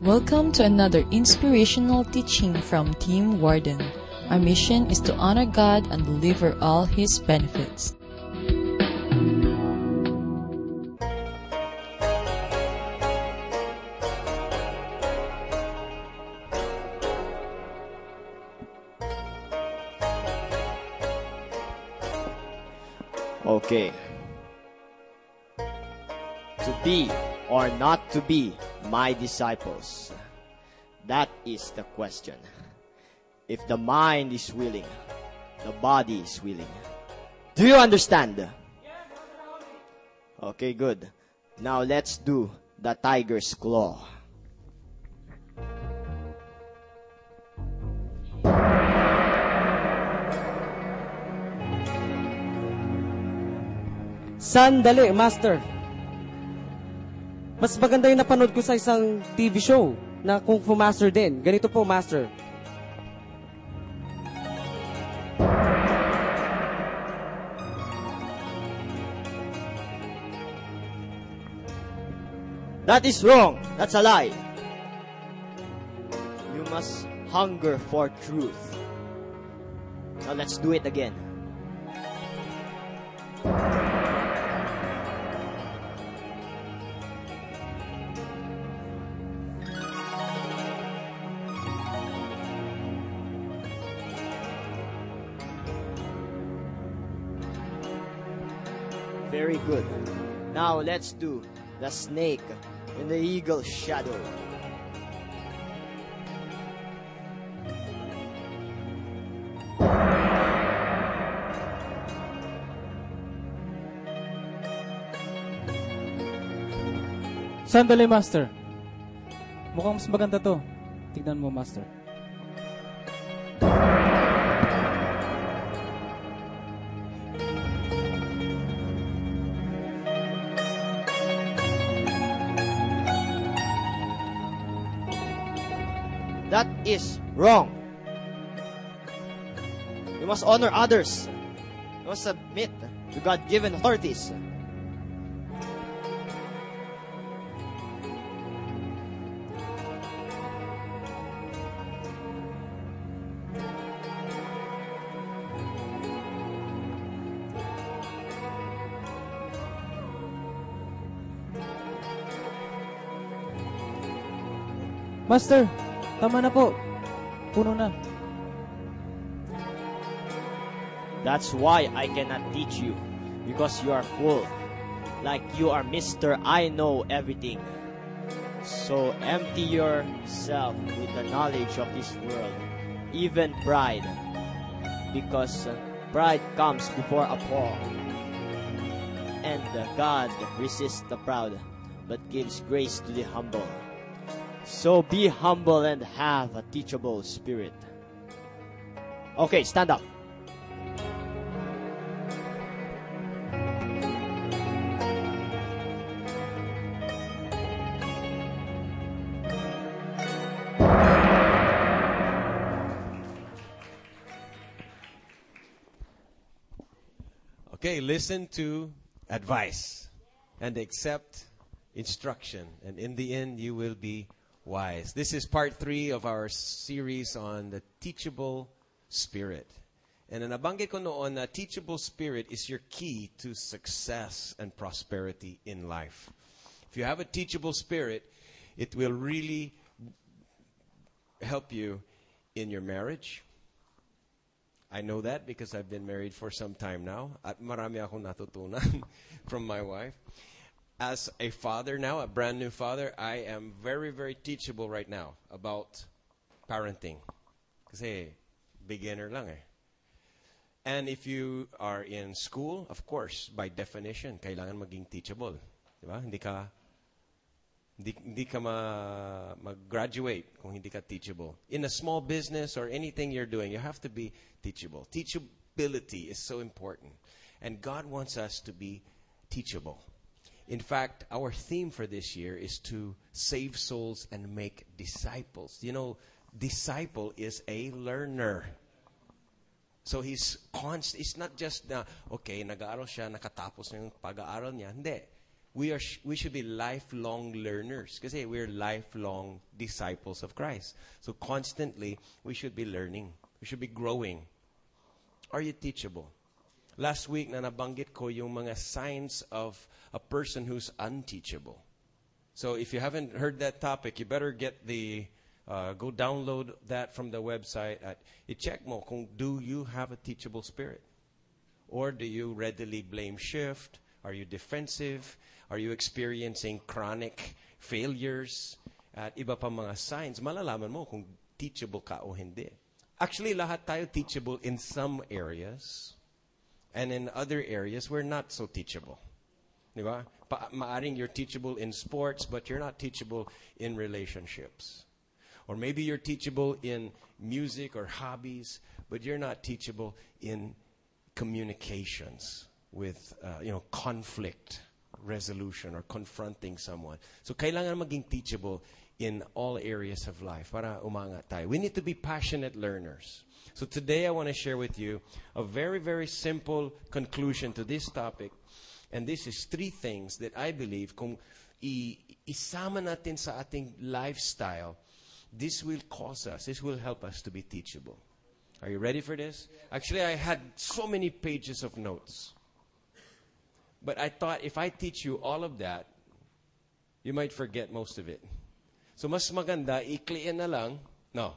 Welcome to another inspirational teaching from Team Warden. Our mission is to honor God and deliver all His benefits. Okay. To be or not to be my disciples? That is the question. If the mind is willing, the body is willing. Do you understand? Okay, good. Now let's do the tiger's claw. Sandali, Master. Mas maganda yung napanood ko sa isang TV show na Kung Fu Master din. Ganito po, Master. That is wrong. That's a lie. You must hunger for truth. Now let's do it again. Good. Now let's do the snake in the eagle shadow. Sandali, Master. Mukhang mas maganda to. Tignan mo, Master. Wrong. You must honor others. We must submit to God given authorities. Master, tama na po. Puno na. That's why I cannot teach you because you are full. Like you are Mr. I know everything. So empty yourself with the knowledge of this world, even pride. Because uh, pride comes before a fall. And uh, God resists the proud, but gives grace to the humble. So be humble and have a teachable spirit. Okay, stand up. Okay, listen to advice and accept instruction, and in the end, you will be wise. This is part three of our series on the teachable spirit. And nabanggit ko noon na teachable spirit is your key to success and prosperity in life. If you have a teachable spirit, it will really help you in your marriage. I know that because I've been married for some time now. At marami akong natutunan from my wife. As a father now, a brand new father, I am very, very teachable right now about parenting. Kasi beginner lang eh. And if you are in school, of course, by definition, kailangan maging teachable. Di ba? Hindi ka hindi, hindi ka ma, mag-graduate kung hindi ka teachable. In a small business or anything you're doing, you have to be teachable. Teachability is so important. And God wants us to be teachable. In fact, our theme for this year is to save souls and make disciples. You know, disciple is a learner. So he's const. It's not just na okay, nag-aaral siya, nakatapos na yung pag-aaral niya. Hindi. we, are we should be lifelong learners because we're lifelong disciples of Christ. So constantly, we should be learning. We should be growing. Are you teachable? Last week, na nabanggit ko yung mga signs of a person who's unteachable. So if you haven't heard that topic, you better get the uh, go download that from the website at i-check mo kung do you have a teachable spirit? Or do you readily blame shift? Are you defensive? Are you experiencing chronic failures? At iba pa mga signs malalaman mo kung teachable ka o hindi. Actually lahat tayo teachable in some areas and in other areas we're not so teachable Di ba? Pa- maaring you're teachable in sports, but you're not teachable in relationships. Or maybe you're teachable in music or hobbies, but you're not teachable in communications with, uh, you know, conflict resolution or confronting someone. So kailangan maging teachable in all areas of life para umangat tayo. We need to be passionate learners. So today I want to share with you a very, very simple conclusion to this topic and this is three things that I believe kung i- isama natin sa ating lifestyle, this will cause us, this will help us to be teachable. Are you ready for this? Actually, I had so many pages of notes. But I thought if I teach you all of that, you might forget most of it. So mas maganda, ikliin na lang, no.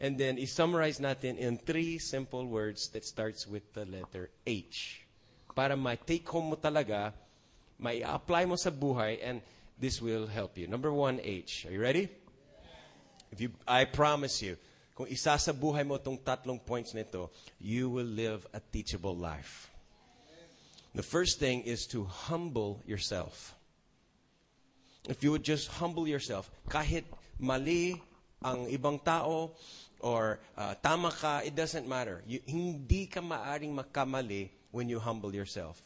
And then i-summarize natin in three simple words that starts with the letter H para ma-take home mo talaga, mai-apply mo sa buhay, and this will help you. Number one, H. Are you ready? If you, I promise you, kung isa sa buhay mo itong tatlong points nito, you will live a teachable life. The first thing is to humble yourself. If you would just humble yourself, kahit mali ang ibang tao or uh, tama ka, it doesn't matter. You, hindi ka maaring makamali when you humble yourself.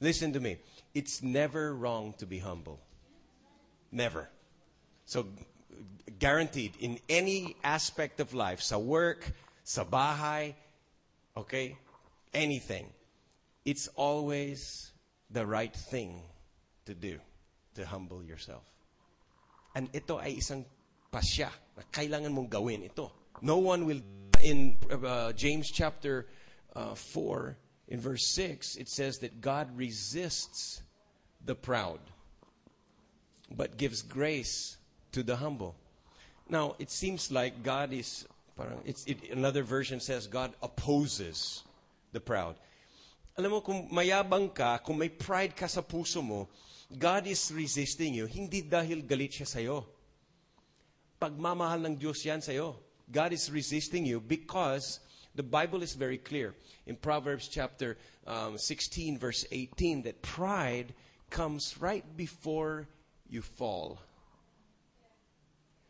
Listen to me. It's never wrong to be humble. Never. So, guaranteed, in any aspect of life, sa work, sa bahay, okay, anything, it's always the right thing to do, to humble yourself. And ito ay isang pasya na kailangan mong gawin ito. No one will, in uh, James chapter uh, 4, in verse 6, it says that God resists the proud, but gives grace to the humble. Now, it seems like God is, parang, it, another version says God opposes the proud. Alam mo, kung mayabang ka, kung may pride ka sa puso mo, God is resisting you, hindi dahil galit siya sa'yo. Pagmamahal ng Diyos yan sa'yo. God is resisting you because the Bible is very clear in Proverbs chapter um, 16, verse 18, that pride comes right before you fall.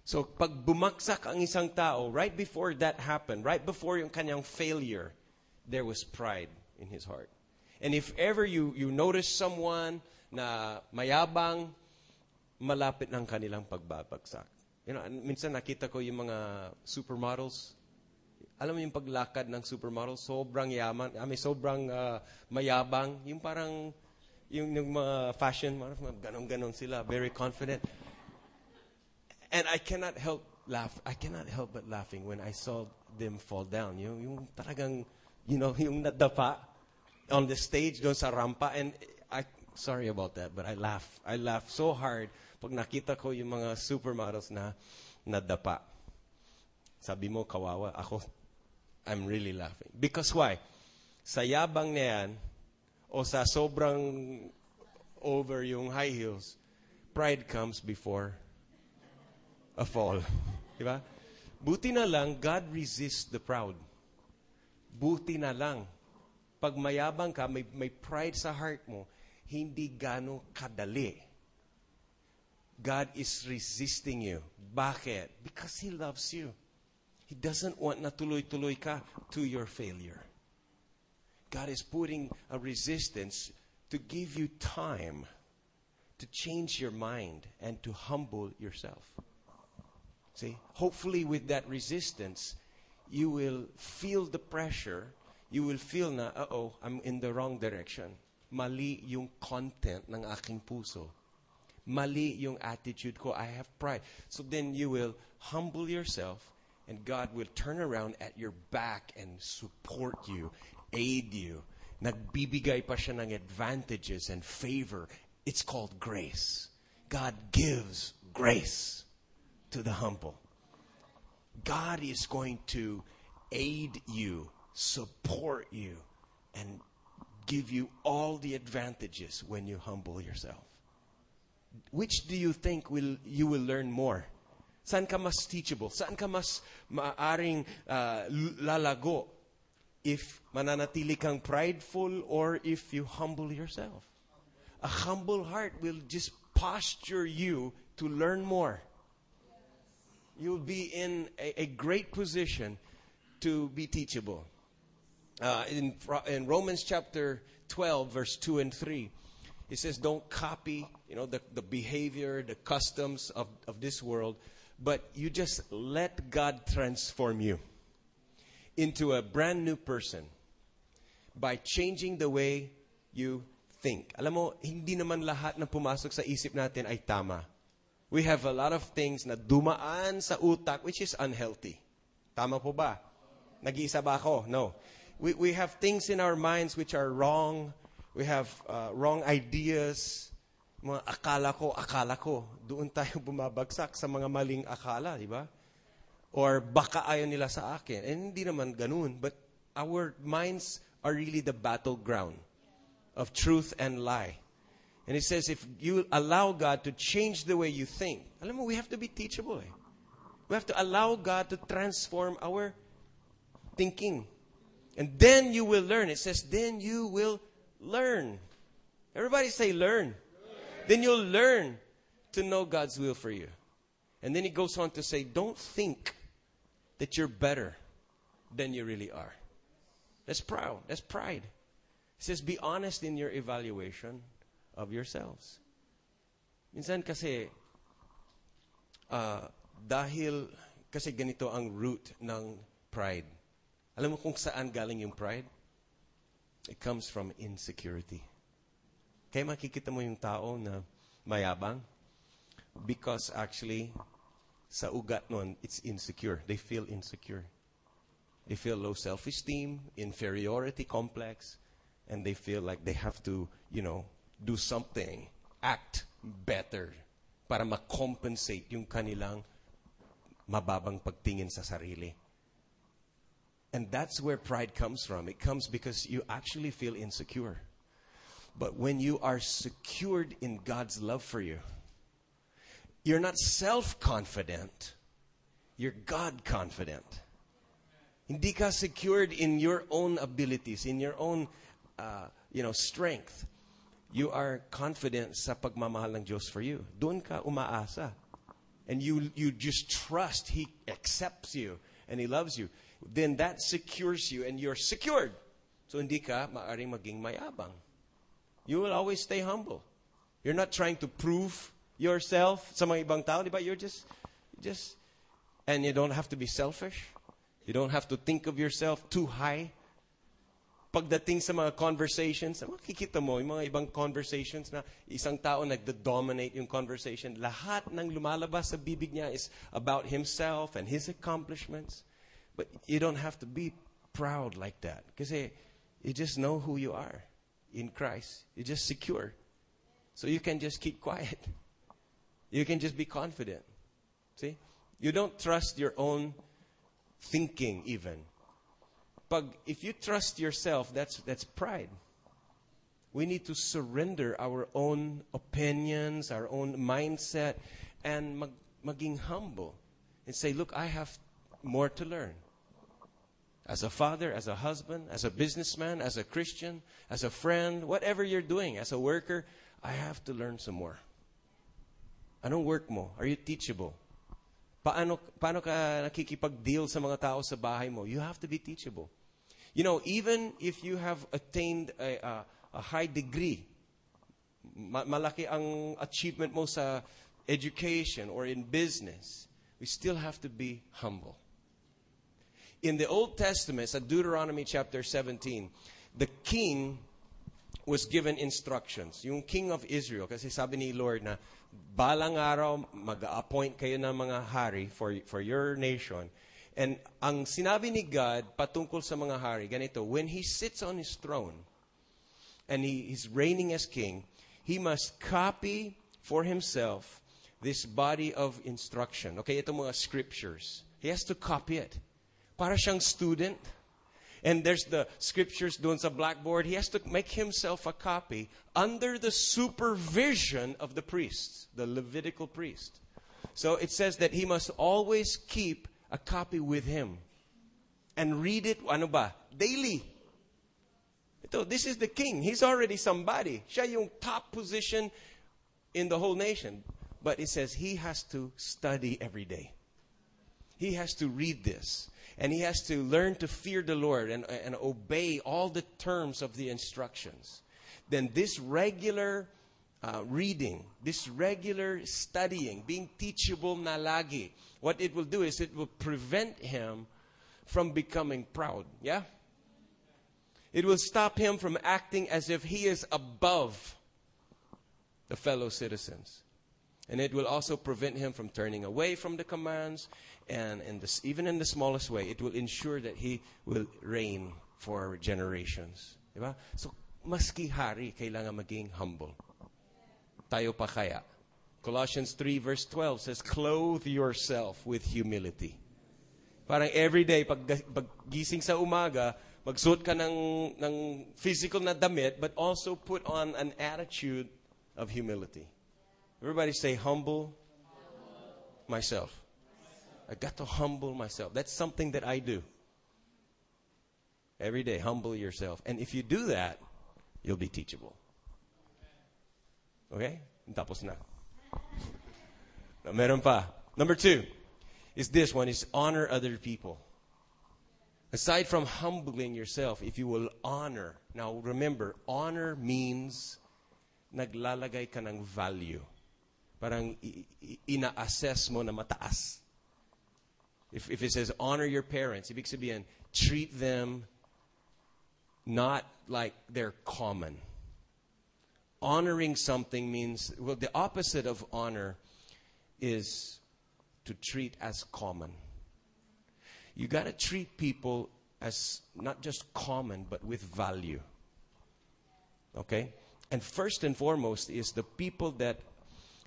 So, pag bumaksak ang isang tao, right before that happened, right before yung kanyang failure, there was pride in his heart. And if ever you, you notice someone na mayabang, malapit ng kanilang pagbabagsak. You know, minsan nakita ko yung mga supermodels. Alam mo yung paglakad ng supermodel, sobrang yaman, I mean, sobrang uh, mayabang. Yung parang, yung, yung mga fashion, ganon-ganon sila, very confident. And I cannot help laugh. I cannot help but laughing when I saw them fall down. Yung, yung talagang, you know, yung nadapa on the stage doon sa rampa. And I, sorry about that, but I laugh. I laugh so hard pag nakita ko yung mga supermodels na nadapa. Sabi mo, kawawa. Ako, I'm really laughing. Because why? Sa yabang na yan, o sa sobrang over yung high heels, pride comes before a fall. Di ba? Buti na lang, God resists the proud. Buti na lang. Pag mayabang ka, may, may pride sa heart mo, hindi gano kadali. God is resisting you. Bakit? Because He loves you. He doesn't want na tuloy-tuloy ka to your failure. God is putting a resistance to give you time to change your mind and to humble yourself. See, hopefully with that resistance, you will feel the pressure. You will feel na, uh-oh, I'm in the wrong direction. mali yung content ng aking puso. Mali yung attitude ko. I have pride. So then you will humble yourself and God will turn around at your back and support you, aid you. Nagbibigay pa siya ng advantages and favor. It's called grace. God gives grace to the humble. God is going to aid you, support you, and give you all the advantages when you humble yourself. Which do you think will you will learn more? Saan ka mas teachable? Saan ka mas maaring uh, lalago? If mananatili kang prideful or if you humble yourself? A humble heart will just posture you to learn more. You'll be in a, a great position to be teachable. Uh, in, in Romans chapter 12, verse 2 and 3, it says, Don't copy you know, the, the behavior, the customs of, of this world, but you just let God transform you into a brand new person by changing the way you think. Alam mo, hindi naman lahat na pumasok sa isip natin ay tama. We have a lot of things na dumaan sa utak which is unhealthy. Tama po ba? Nag-iisa ba ako? No. We, we have things in our minds which are wrong. We have uh, wrong ideas. Mga akala ko, akala ko. Doon tayo bumabagsak sa mga maling akala, di ba? Or baka ayaw nila sa akin. And hindi naman ganun. But our minds are really the battleground of truth and lie. And it says if you allow God to change the way you think, alam mo, we have to be teachable. Eh. We have to allow God to transform our thinking. And then you will learn. It says, then you will learn. Everybody say learn. learn. Then you'll learn to know God's will for you. And then he goes on to say, don't think that you're better than you really are. That's proud. That's pride. He says, be honest in your evaluation of yourselves. Minsan kasi, uh, dahil, kasi ganito ang root ng pride. Alam mo kung saan galing yung pride? It comes from insecurity. Kaya makikita mo yung tao na mayabang because actually sa ugat nun, it's insecure. They feel insecure. They feel low self-esteem, inferiority complex, and they feel like they have to, you know, do something, act better para ma-compensate yung kanilang mababang pagtingin sa sarili. And that's where pride comes from. It comes because you actually feel insecure. But when you are secured in God's love for you, you're not self confident, you're God confident. Hindi ka secured in your own abilities, in your own uh, you know, strength. You are confident sa pagmamahal ng Diyos for you. Doon ka umaasa. And you, you just trust He accepts you and He loves you. Then that secures you and you're secured. So hindi ka maaring maging mayabang. You will always stay humble. You're not trying to prove yourself sa mga ibang tao, di ba? You're just, just, and you don't have to be selfish. You don't have to think of yourself too high. Pagdating sa mga conversations, makikita mo yung mga ibang conversations na isang tao nagdo-dominate yung conversation. Lahat ng lumalabas sa bibig niya is about himself and his accomplishments. But you don't have to be proud like that. Kasi you just know who you are in Christ. You're just secure. So you can just keep quiet. You can just be confident. See? You don't trust your own thinking even. But if you trust yourself, that's, that's pride. We need to surrender our own opinions, our own mindset, and mag, maging humble and say, look, I have more to learn. As a father, as a husband, as a businessman, as a Christian, as a friend, whatever you're doing, as a worker, I have to learn some more. Anong work mo? Are you teachable? Paano, paano ka nakikipag-deal sa mga tao sa bahay mo? You have to be teachable. You know, even if you have attained a, a, a high degree, ma- malaki ang achievement mo sa education or in business, we still have to be humble. In the Old Testament, at Deuteronomy chapter 17, the king was given instructions. Yung king of Israel, kasi sabi ni Lord na, balang araw, mag-appoint kayo ng mga hari for, for your nation. And ang sinabi ni God patungkol sa mga hari, ganito, when He sits on His throne, and he, is reigning as king, He must copy for Himself this body of instruction. Okay, ito mga scriptures. He has to copy it. Para siyang student. And there's the scriptures doon sa blackboard. He has to make himself a copy under the supervision of the priests, the Levitical priest. So it says that he must always keep a copy with him and read it, ano ba, daily. Ito, this is the king. He's already somebody. Siya yung top position in the whole nation. But it says he has to study every day. He has to read this. And he has to learn to fear the Lord and, and obey all the terms of the instructions. Then this regular uh, reading, this regular studying, being teachable na lagi, what it will do is it will prevent him from becoming proud. Yeah? It will stop him from acting as if he is above the fellow citizens. And it will also prevent him from turning away from the commands. And in this, even in the smallest way, it will ensure that he will reign for generations. Diba? So, maski hari, kailangan maging humble. Tayo pa kaya. Colossians 3 verse 12 says, Clothe yourself with humility. Parang every day, pag, pag gising sa umaga, magsuot ka ng, ng physical na damit, but also put on an attitude of humility. Everybody say, humble, myself. I got to humble myself. That's something that I do. Every day, humble yourself. And if you do that, you'll be teachable. Okay? Tapos na. meron pa. Number two is this one is honor other people. Aside from humbling yourself, if you will honor. Now remember, honor means naglalagay ka ng value. Parang ina-assess mo na mataas. If, if it says honor your parents, ibig sabihin, treat them not like they're common. Honoring something means, well, the opposite of honor is to treat as common. You got to treat people as not just common, but with value. Okay? And first and foremost is the people that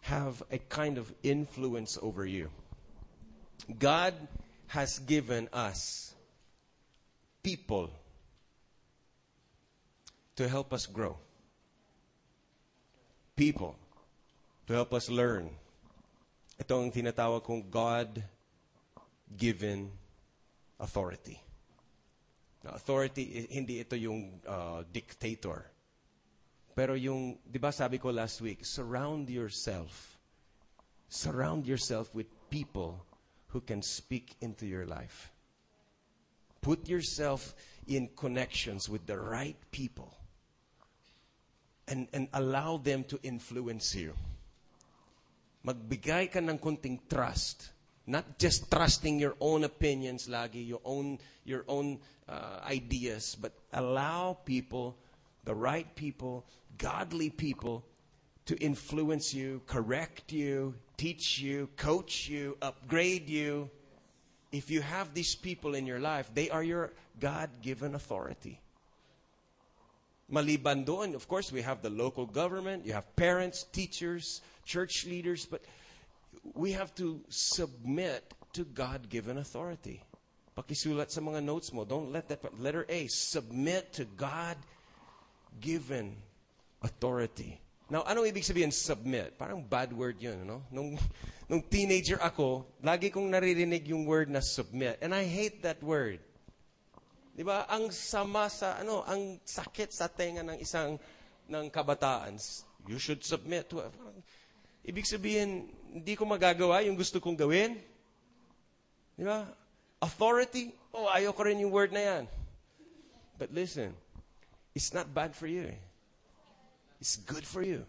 have a kind of influence over you. God has given us people to help us grow, people to help us learn. Ito ang tinatawag kong God-given authority. Now, authority, hindi ito yung uh, dictator. Pero yung, di ba sabi ko last week, surround yourself. Surround yourself with people who can speak into your life. Put yourself in connections with the right people and, and allow them to influence you. Magbigay ka ng kunting trust. Not just trusting your own opinions lagi, your own, your own uh, ideas, but allow people, the right people, godly people, to influence you, correct you, teach you, coach you, upgrade you. If you have these people in your life, they are your God given authority. Maliban doon, of course, we have the local government, you have parents, teachers, church leaders, but we have to submit to God given authority. Pakisulat sa mga notes mo, don't let that, letter A, submit to God given authority. Now, ano ibig sabihin submit? Parang bad word yun, no? Nung, nung teenager ako, lagi kong naririnig yung word na submit. And I hate that word. Di ba? Ang sama sa, ano, ang sakit sa tenga ng isang, ng kabataan. You should submit to, parang, ibig sabihin, hindi ko magagawa yung gusto kong gawin. Di ba? Authority, oh, ayoko rin yung word na yan. But listen, it's not bad for you. Eh. It's good for you.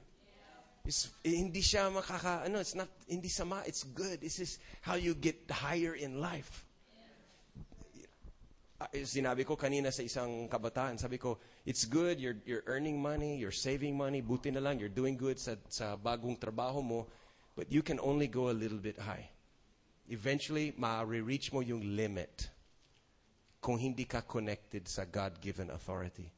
It's, hindi siya makaka, ano, it's not, hindi sama, it's good. This is how you get higher in life. ah, sinabi ko kanina sa isang kabataan, sabi ko, it's good, you're, you're earning money, you're saving money, buti na lang, you're doing good sa, sa bagong trabaho mo, but you can only go a little bit high. Eventually, ma-reach mo yung limit kung hindi ka connected sa God-given authority.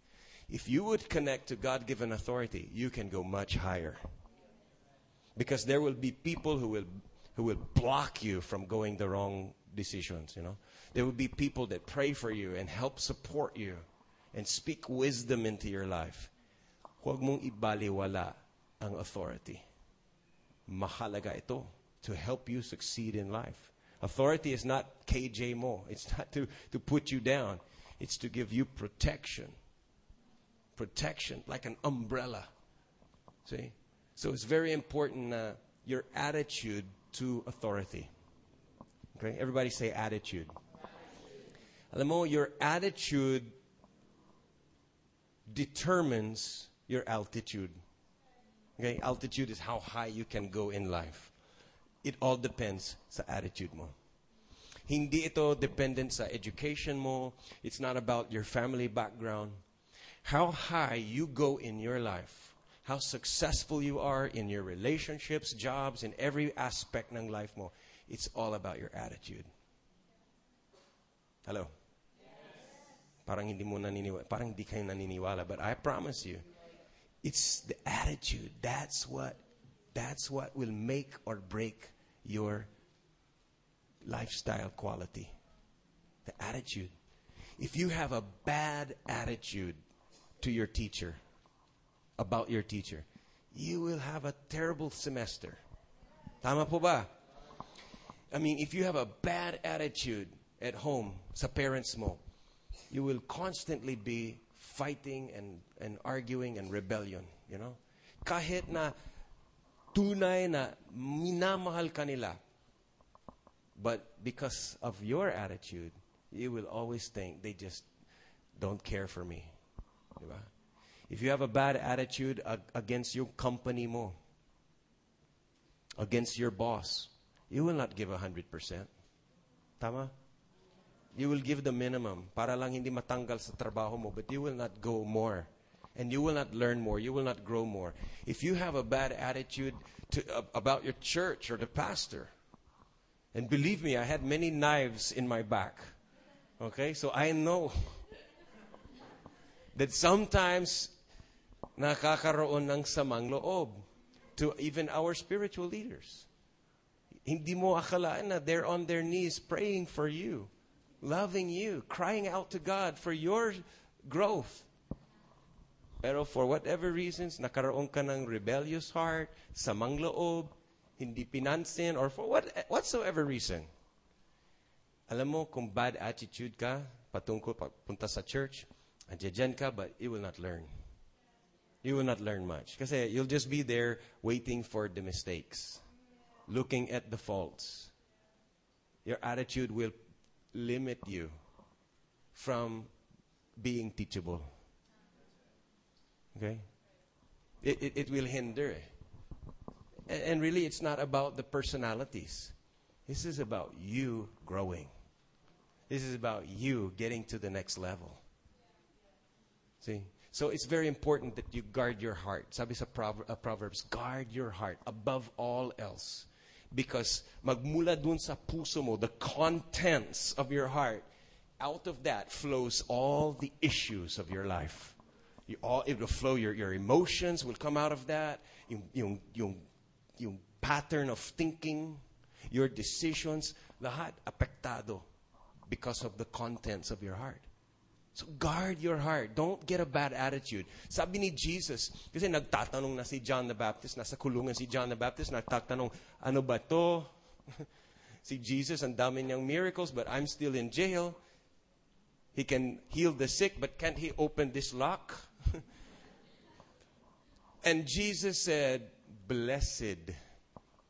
If you would connect to God-given authority, you can go much higher. Because there will be people who will who will block you from going the wrong decisions, you know. There will be people that pray for you and help support you and speak wisdom into your life. Huwag mong ibaliwala ang authority. Mahalaga ito to help you succeed in life. Authority is not KJ mo. It's not to, to put you down. It's to give you protection. Protection, like an umbrella. See? So it's very important uh, your attitude to authority. Okay? Everybody say attitude. Alam mo, your attitude determines your altitude. Okay? Altitude is how high you can go in life. It all depends sa attitude mo. Hindi ito dependent sa education mo. It's not about your family background. How high you go in your life, how successful you are in your relationships, jobs, in every aspect ng life mo, it's all about your attitude. Hello? Parang hindi mo naniniwala, parang hindi kayo naniniwala, but I promise you, it's the attitude. That's what that's what will make or break your lifestyle quality. The attitude. If you have a bad attitude to your teacher, about your teacher, you will have a terrible semester. Tama po ba? I mean, if you have a bad attitude at home sa parents mo, you will constantly be fighting and, and arguing and rebellion, you know? Kahit na tunay na minamahal ka nila, but because of your attitude, you will always think they just don't care for me. Diba? If you have a bad attitude ag- against your company mo, against your boss, you will not give 100%. Tama? You will give the minimum para lang hindi matanggal sa trabaho mo, but you will not go more. And you will not learn more. You will not grow more. If you have a bad attitude to, about your church or the pastor, and believe me, I had many knives in my back. Okay? So I know that sometimes nakakaroon ng samang loob to even our spiritual leaders. Hindi mo akalaan na they're on their knees praying for you, loving you, crying out to God for your growth. Pero for whatever reasons, nakaroon ka ng rebellious heart, samang loob, hindi pinansin, or for what, whatsoever reason. Alam mo, kung bad attitude ka, patungkol, punta sa church, andyan ka, but you will not learn. You will not learn much. Kasi you'll just be there waiting for the mistakes, looking at the faults. Your attitude will limit you from being teachable. Okay? It, it, it will hinder. And, and really, it's not about the personalities. This is about you growing. This is about you getting to the next level. See? So it's very important that you guard your heart. Sabi sa uh, Proverbs, guard your heart above all else. Because magmula dun sa puso mo, the contents of your heart, out of that flows all the issues of your life. You all, it will flow, your, your emotions will come out of that. Yung, yung, yung, yung pattern of thinking, your decisions, lahat apektado because of the contents of your heart. So guard your heart. Don't get a bad attitude. Sabi ni Jesus, kasi nagtatanong na si John the Baptist, nasa kulungan si John the Baptist, nagtatanong, ano ba to? si Jesus, ang dami niyang miracles, but I'm still in jail. He can heal the sick, but can't he open this lock? and Jesus said, Blessed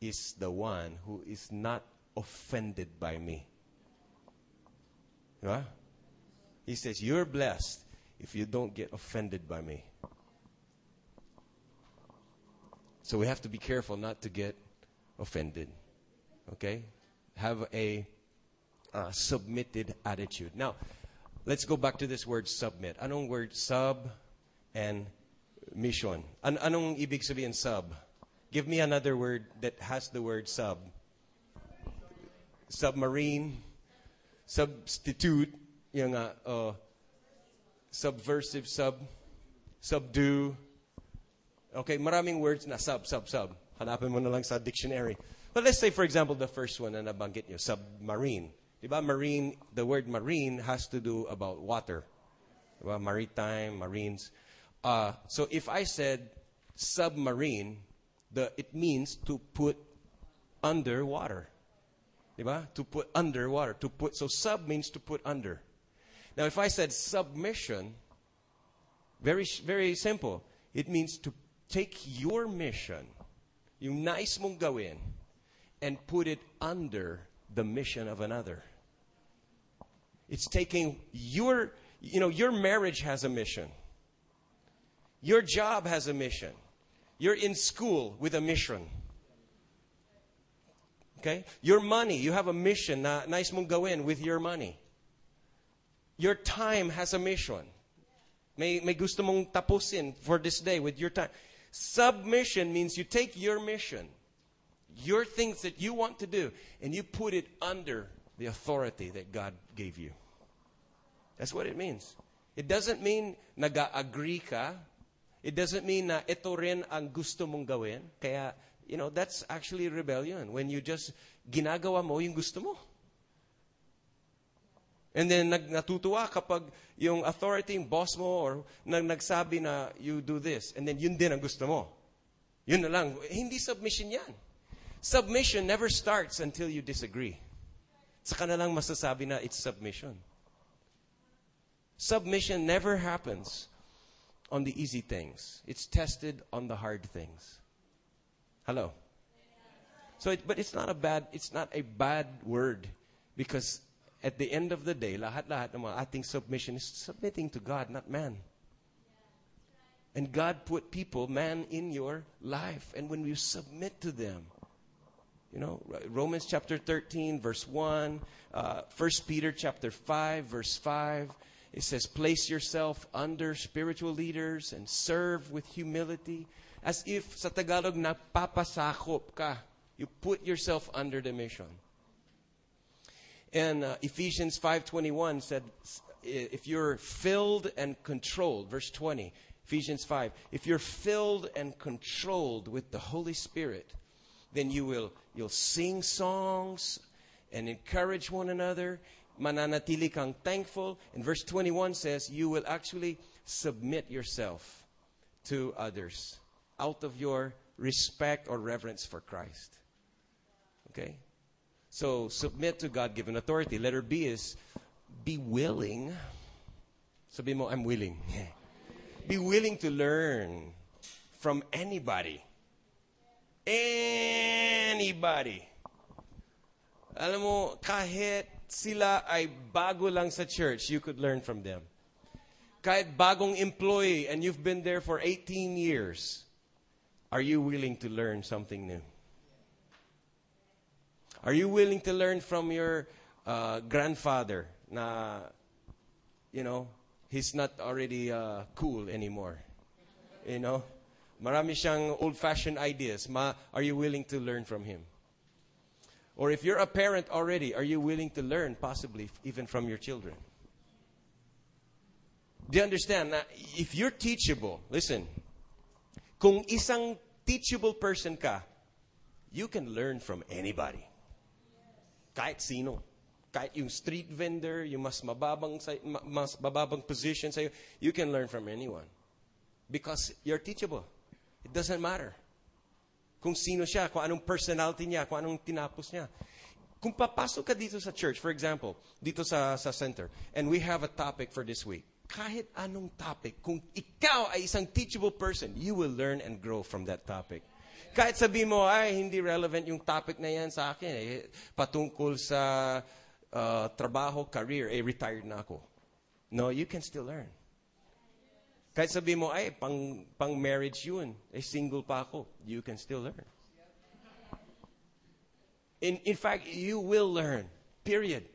is the one who is not offended by me. Diba? He says, You're blessed if you don't get offended by me. So we have to be careful not to get offended. Okay? Have a uh, submitted attitude. Now, let's go back to this word submit. Anong word sub and mission? An anong ibig sabihin sub? Give me another word that has the word sub. Submarine, substitute, yung nga, uh, subversive, sub, subdue. Okay, maraming words na sub, sub, sub. Hanapin mo na lang sa dictionary. But let's say, for example, the first one na nabanggit nyo, submarine. Diba, marine, the word marine has to do about water. Diba, maritime, marines. Uh, so if I said submarine, the, it means to put underwater. Diba? To put underwater. To put, so sub means to put under. Now, if I said submission, very, very simple. It means to take your mission, yung nais mong gawin, and put it under the mission of another. It's taking your, you know, your marriage has a mission. Your job has a mission. You're in school with a mission. Okay? Your money, you have a mission na nais mong gawin with your money. Your time has a mission. May, may gusto mong tapusin for this day with your time. Submission means you take your mission, your things that you want to do, and you put it under the authority that God gave you. That's what it means. It doesn't mean nag-agree ka. It doesn't mean na ito rin ang gusto mong gawin. Kaya, you know, that's actually rebellion. When you just ginagawa mo yung gusto mo. And then nag, natutuwa kapag yung authority, yung boss mo, or nag, nagsabi na you do this, and then yun din ang gusto mo. Yun na lang. Hindi submission yan. Submission never starts until you disagree. Saka na lang masasabi na it's submission. Submission never happens on the easy things. It's tested on the hard things. Hello. So, it, but it's not a bad. It's not a bad word because at the end of the day, lahat-lahat ng mga submission is submitting to God, not man. And God put people, man, in your life, and when you submit to them, you know, Romans chapter 13, verse 1, uh, 1 Peter chapter 5, verse 5, it says, Place yourself under spiritual leaders and serve with humility. As if sa Tagalog nagpapasakop ka. You put yourself under the mission. And uh, Ephesians 5.21 said, if you're filled and controlled, verse 20, Ephesians 5, if you're filled and controlled with the Holy Spirit, then you will you'll sing songs and encourage one another mananatili kang thankful. And verse 21 says, you will actually submit yourself to others out of your respect or reverence for Christ. Okay? So submit to God given authority. Letter B is be willing. Sabi mo, I'm willing. be willing to learn from anybody. Anybody. Alam mo, kahit sila ay bago lang sa church, you could learn from them. Kahit bagong employee and you've been there for 18 years, are you willing to learn something new? Are you willing to learn from your uh, grandfather na, you know, he's not already uh, cool anymore? You know? Marami siyang old-fashioned ideas. Ma, are you willing to learn from him? Or if you're a parent already, are you willing to learn, possibly, even from your children? Do you understand? Now, if you're teachable, listen, kung isang teachable person ka, you can learn from anybody. Kahit sino. Kahit yung street vendor, yung mas mababang, sa, mas mababang position sa'yo, you can learn from anyone. Because you're teachable. It doesn't matter kung sino siya, kung anong personality niya, kung anong tinapos niya. Kung papasok ka dito sa church, for example, dito sa, sa center, and we have a topic for this week, kahit anong topic, kung ikaw ay isang teachable person, you will learn and grow from that topic. Kahit sabi mo, ay, hindi relevant yung topic na yan sa akin, eh, patungkol sa uh, trabaho, career, eh, retired na ako. No, you can still learn. Kahit sabi mo, ay, pang, pang marriage yun. Eh, single pa ako. You can still learn. In, in fact, you will learn. Period.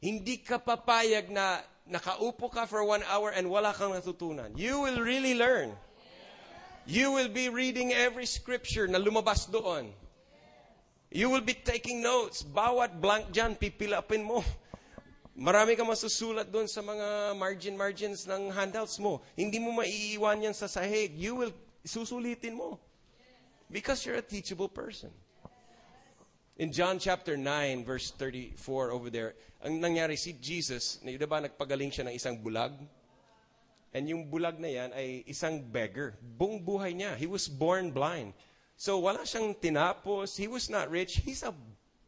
Hindi ka papayag na nakaupo ka for one hour and wala kang natutunan. You will really learn. You will be reading every scripture na lumabas doon. You will be taking notes. Bawat blank dyan, pipilapin mo. Marami ka masusulat doon sa mga margin-margins ng handouts mo. Hindi mo maiiwan yan sa sahig. You will, susulitin mo. Because you're a teachable person. In John chapter 9, verse 34 over there, ang nangyari si Jesus, di ba nagpagaling siya ng isang bulag? And yung bulag na yan ay isang beggar. Buong buhay niya. He was born blind. So wala siyang tinapos. He was not rich. He's a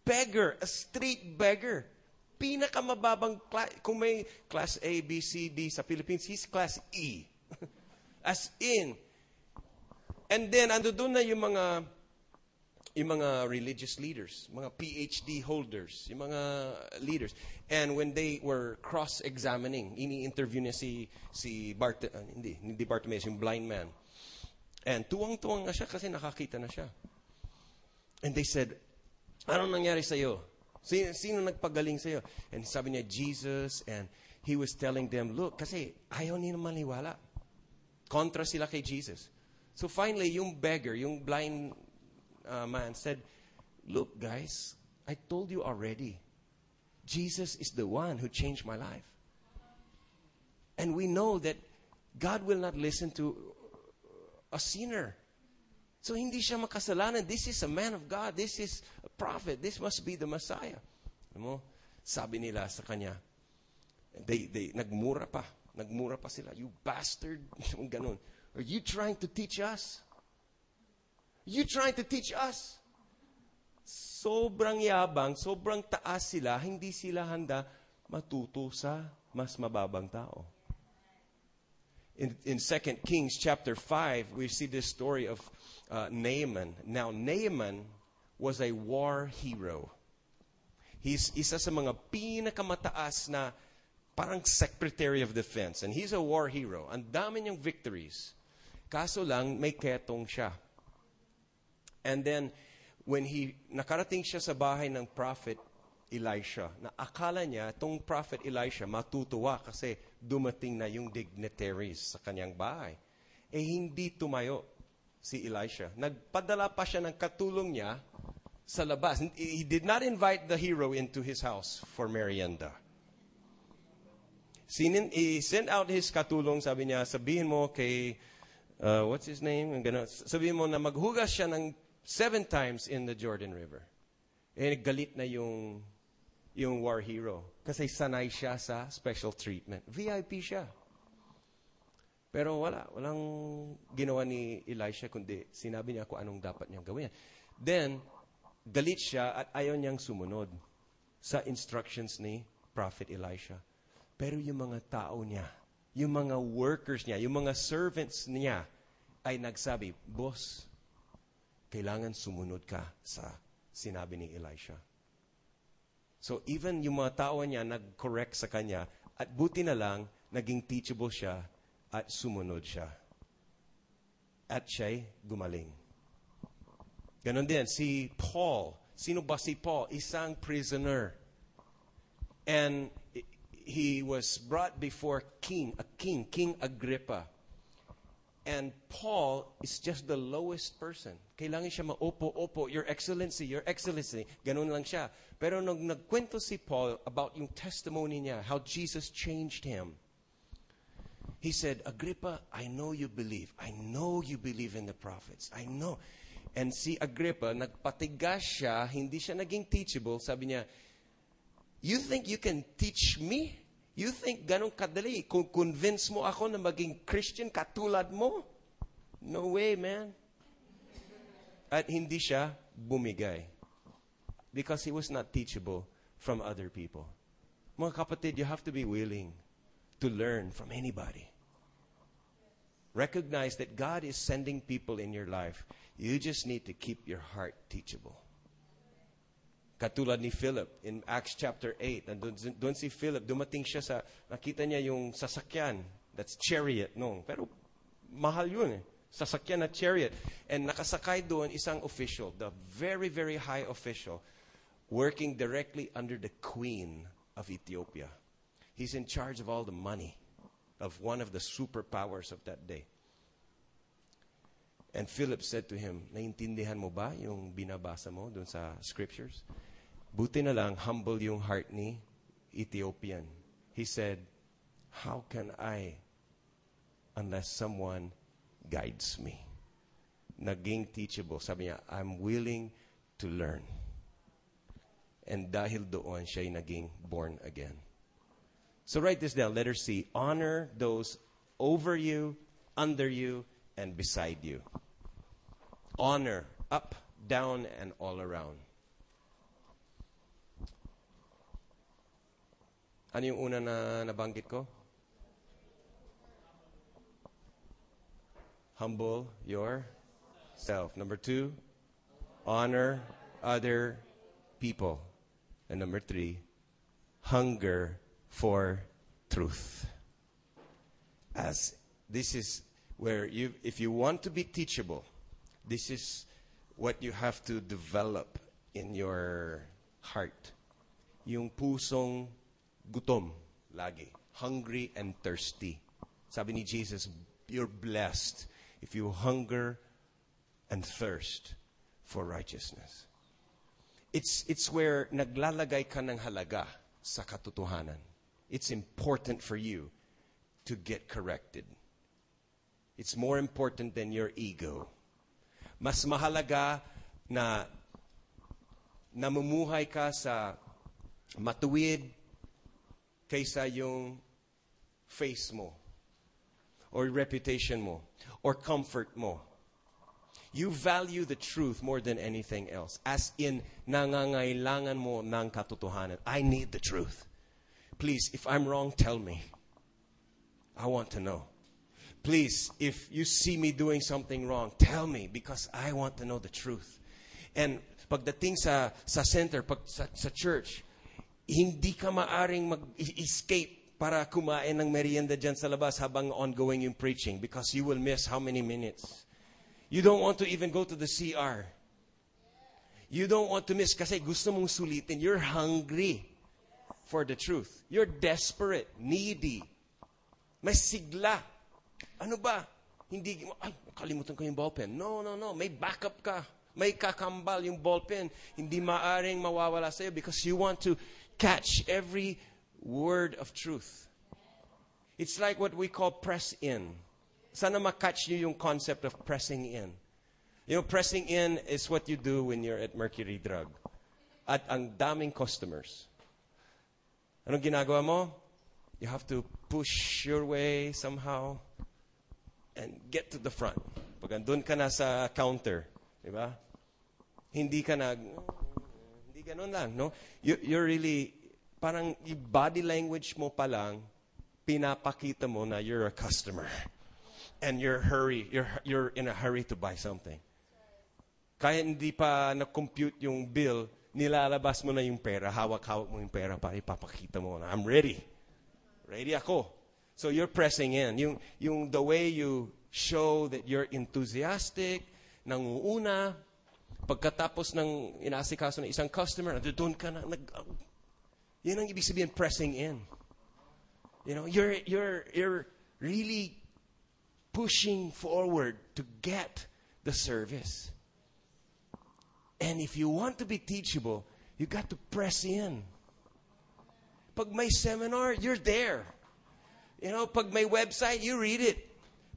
beggar, a street beggar. Pinakamababang class. Kung may class A, B, C, D sa Philippines, he's class E. As in. And then, ando doon na yung mga yung mga religious leaders, mga PhD holders, yung mga leaders. And when they were cross-examining, ini-interview niya si, si Bart, uh, hindi, hindi Bartimaeus, yung blind man. And tuwang-tuwang na siya kasi nakakita na siya. And they said, anong nangyari sa'yo? Sino, sino nagpagaling sa'yo? And sabi niya, Jesus. And he was telling them, look, kasi ayaw nila maniwala. Kontra sila kay Jesus. So finally, yung beggar, yung blind uh, man said, Look, guys, I told you already. Jesus is the one who changed my life. And we know that God will not listen to a sinner. So hindi siya makasalanan. This is a man of God. This is a prophet. This must be the Messiah. Alam mo, sabi nila sa kanya, they, they, nagmura pa. Nagmura pa sila. You bastard. Ganun. Are you trying to teach us? You trying to teach us? Sobrang yabang, sobrang taas sila, hindi sila handa matuto sa mas mababang tao. In, in 2 Kings chapter 5, we see this story of uh, Naaman. Now, Naaman was a war hero. He's isa sa mga pinakamataas na parang Secretary of Defense. And he's a war hero. Ang dami niyang victories. Kaso lang, may ketong siya. And then, when he, nakarating siya sa bahay ng prophet Elisha, na akala niya, itong prophet Elisha matutuwa kasi dumating na yung dignitaries sa kanyang bahay. Eh, hindi tumayo si Elisha. Nagpadala pa siya ng katulong niya sa labas. He did not invite the hero into his house for merienda. Sinin, he sent out his katulong, sabi niya, sabihin mo kay, uh, what's his name? Ganun, sabihin mo na maghugas siya ng seven times in the Jordan River. Eh, galit na yung, yung war hero. Kasi sanay siya sa special treatment. VIP siya. Pero wala. Walang ginawa ni Elisha, kundi sinabi niya kung anong dapat niyang gawin. Then, galit siya at ayaw niyang sumunod sa instructions ni Prophet Elisha. Pero yung mga tao niya, yung mga workers niya, yung mga servants niya, ay nagsabi, Boss, kailangan sumunod ka sa sinabi ni Elisha. So even yung mga tao niya nag-correct sa kanya, at buti na lang, naging teachable siya at sumunod siya. At siya'y gumaling. Ganon din, si Paul. Sino ba si Paul? Isang prisoner. And he was brought before king, a king, King Agrippa. And Paul is just the lowest person. Kailangan siya maupo, opo, Your Excellency, Your Excellency. Ganun lang siya. Pero nung nagkwento si Paul about yung testimony niya, how Jesus changed him, he said, Agrippa, I know you believe. I know you believe in the prophets. I know. And si Agrippa, nagpatigas siya, hindi siya naging teachable. Sabi niya, you think you can teach me? You think ganun kadali, kung convince mo ako na maging Christian katulad mo? No way, man. At hindi siya bumigay. Because he was not teachable from other people. Mga kapatid, you have to be willing to learn from anybody. Recognize that God is sending people in your life. You just need to keep your heart teachable. Katulad ni Philip in Acts chapter 8. Doon, doon si Philip, dumating siya sa, nakita niya yung sasakyan. That's chariot, no? Pero mahal yun eh. Sasakyan na chariot. And nakasakay doon isang official, the very, very high official, working directly under the queen of Ethiopia. He's in charge of all the money of one of the superpowers of that day. And Philip said to him, Naintindihan mo ba yung binabasa mo dun sa scriptures? Buti na lang, humble yung heart ni Ethiopian. He said, How can I unless someone guides me? Naging teachable. Sabi niya, I'm willing to learn. And dahil doon, siya'y naging born again. So write this down. Letter C. Honor those over you, under you, and beside you. Honor, up, down, and all around. Ano yung una na nabanggit ko? Humble yourself. Number two, honor other people. And number three, hunger for truth. As this is where you, if you want to be teachable, this is what you have to develop in your heart. Yung pusong gutom lagi, hungry and thirsty. Sabi ni Jesus, you're blessed if you hunger and thirst for righteousness. It's, it's where naglalagay ka ng halaga sa katotohanan. It's important for you to get corrected. It's more important than your ego. Mas mahalaga na namumuhay ka sa matuwid kaysa yung face mo or reputation mo or comfort mo. You value the truth more than anything else. As in, nangangailangan mo ng katotohanan. I need the truth. Please, if I'm wrong, tell me. I want to know. Please, if you see me doing something wrong, tell me because I want to know the truth. And pagdating sa, sa center, pag, sa, sa church, hindi ka maaring mag-escape para kumain ng merienda dyan sa labas habang ongoing yung preaching because you will miss how many minutes. You don't want to even go to the CR. You don't want to miss kasi gusto mong sulitin. You're hungry for the truth. You're desperate, needy. May sigla. Ano ba? Hindi, ay, kalimutan ko yung ballpen. No, no, no. May backup ka. May kakambal yung ballpen. Hindi maaring mawawala sa'yo because you want to catch every word of truth. It's like what we call press in. Sana makatch yung concept of pressing in. You know, pressing in is what you do when you're at Mercury Drug. At ang daming customers. Anong ginagawa mo? You have to push your way somehow and get to the front. Pag andun ka na sa counter, di ba? Hindi ka nag, hindi ganun lang, no? You, you're really, parang body language mo pa lang, pinapakita mo na you're a customer. And you're hurry, you're, you're in a hurry to buy something. Kaya hindi pa na-compute yung bill, nilalabas mo na yung pera, hawak-hawak mo yung pera para ipapakita mo na, I'm ready. Ready ako. So you're pressing in. Yung, yung the way you show that you're enthusiastic, nanguuna, pagkatapos ng inaasikaso ng isang customer, doon ka na, nag, uh, yun ang ibig sabihin, pressing in. You know, you're, you're, you're really pushing forward to get the service. And if you want to be teachable, you got to press in. Pag may seminar, you're there. You know, pag may website, you read it.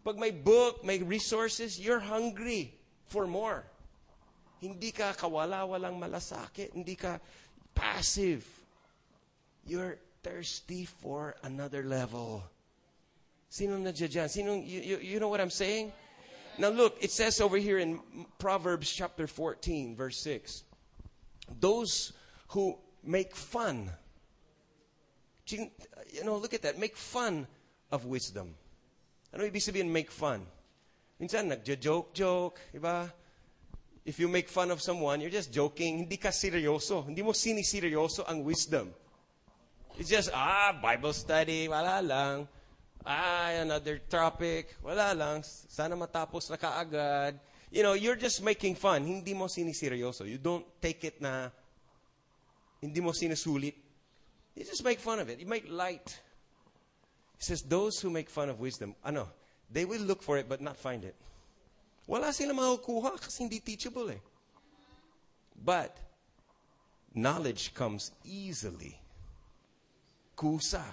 Pag may book, may resources, you're hungry for more. Hindi ka kawala-walang malasakit. Hindi ka passive. You're thirsty for another level. Sino na dyan? Sino, you, you, you know what I'm saying? Now look, it says over here in Proverbs chapter 14, verse 6. Those who make fun. You know, look at that. Make fun of wisdom. Ano ibig sabihin make fun? Minsan, nagja-joke-joke, iba? If you make fun of someone, you're just joking. Hindi ka seryoso. Hindi mo siniseryoso ang wisdom. It's just, ah, Bible study, wala lang. Ah, another topic, wala lang. Sana matapos na kaagad. You know, you're just making fun. Hindi mo siniseryoso. You don't take it na, hindi mo sinusulit. You just make fun of it. You make light He says, those who make fun of wisdom, ano, they will look for it but not find it. Wala sila makukuha kasi hindi teachable eh. But, knowledge comes easily. Kusa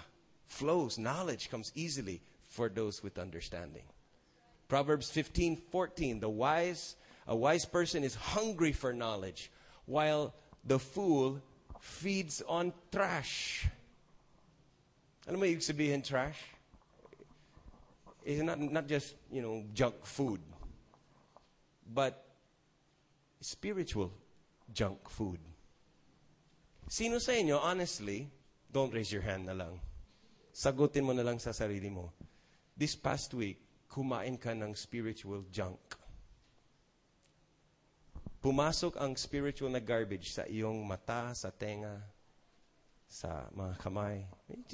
flows. Knowledge comes easily for those with understanding. Proverbs 15:14 The wise a wise person is hungry for knowledge while the fool feeds on trash. Ano mo ibig sabihin trash? It's not not just, you know, junk food. But spiritual junk food. Sino sa inyo, honestly, don't raise your hand na lang. Sagutin mo na lang sa sarili mo. This past week, kumain ka ng spiritual junk. Pumasok ang spiritual na garbage sa iyong mata, sa tenga, sa mga kamay.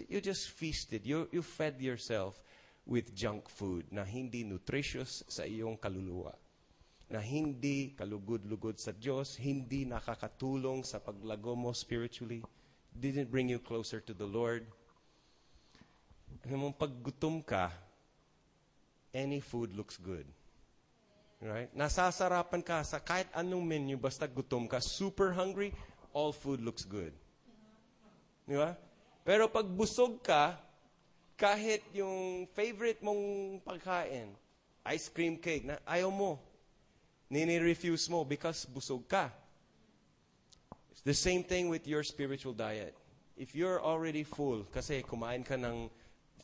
You just feasted. You, you fed yourself with junk food na hindi nutritious sa iyong kaluluwa. Na hindi kalugod-lugod sa Diyos, hindi nakakatulong sa paglago mo spiritually, didn't bring you closer to the Lord. Ano mo, pag gutom ka, any food looks good. Right? Nasasarapan ka sa kahit anong menu, basta gutom ka, super hungry, all food looks good. Di ba? Pero pag busog ka, kahit yung favorite mong pagkain, ice cream cake, na ayaw mo. Nini-refuse mo because busog ka. It's the same thing with your spiritual diet. If you're already full, kasi kumain ka ng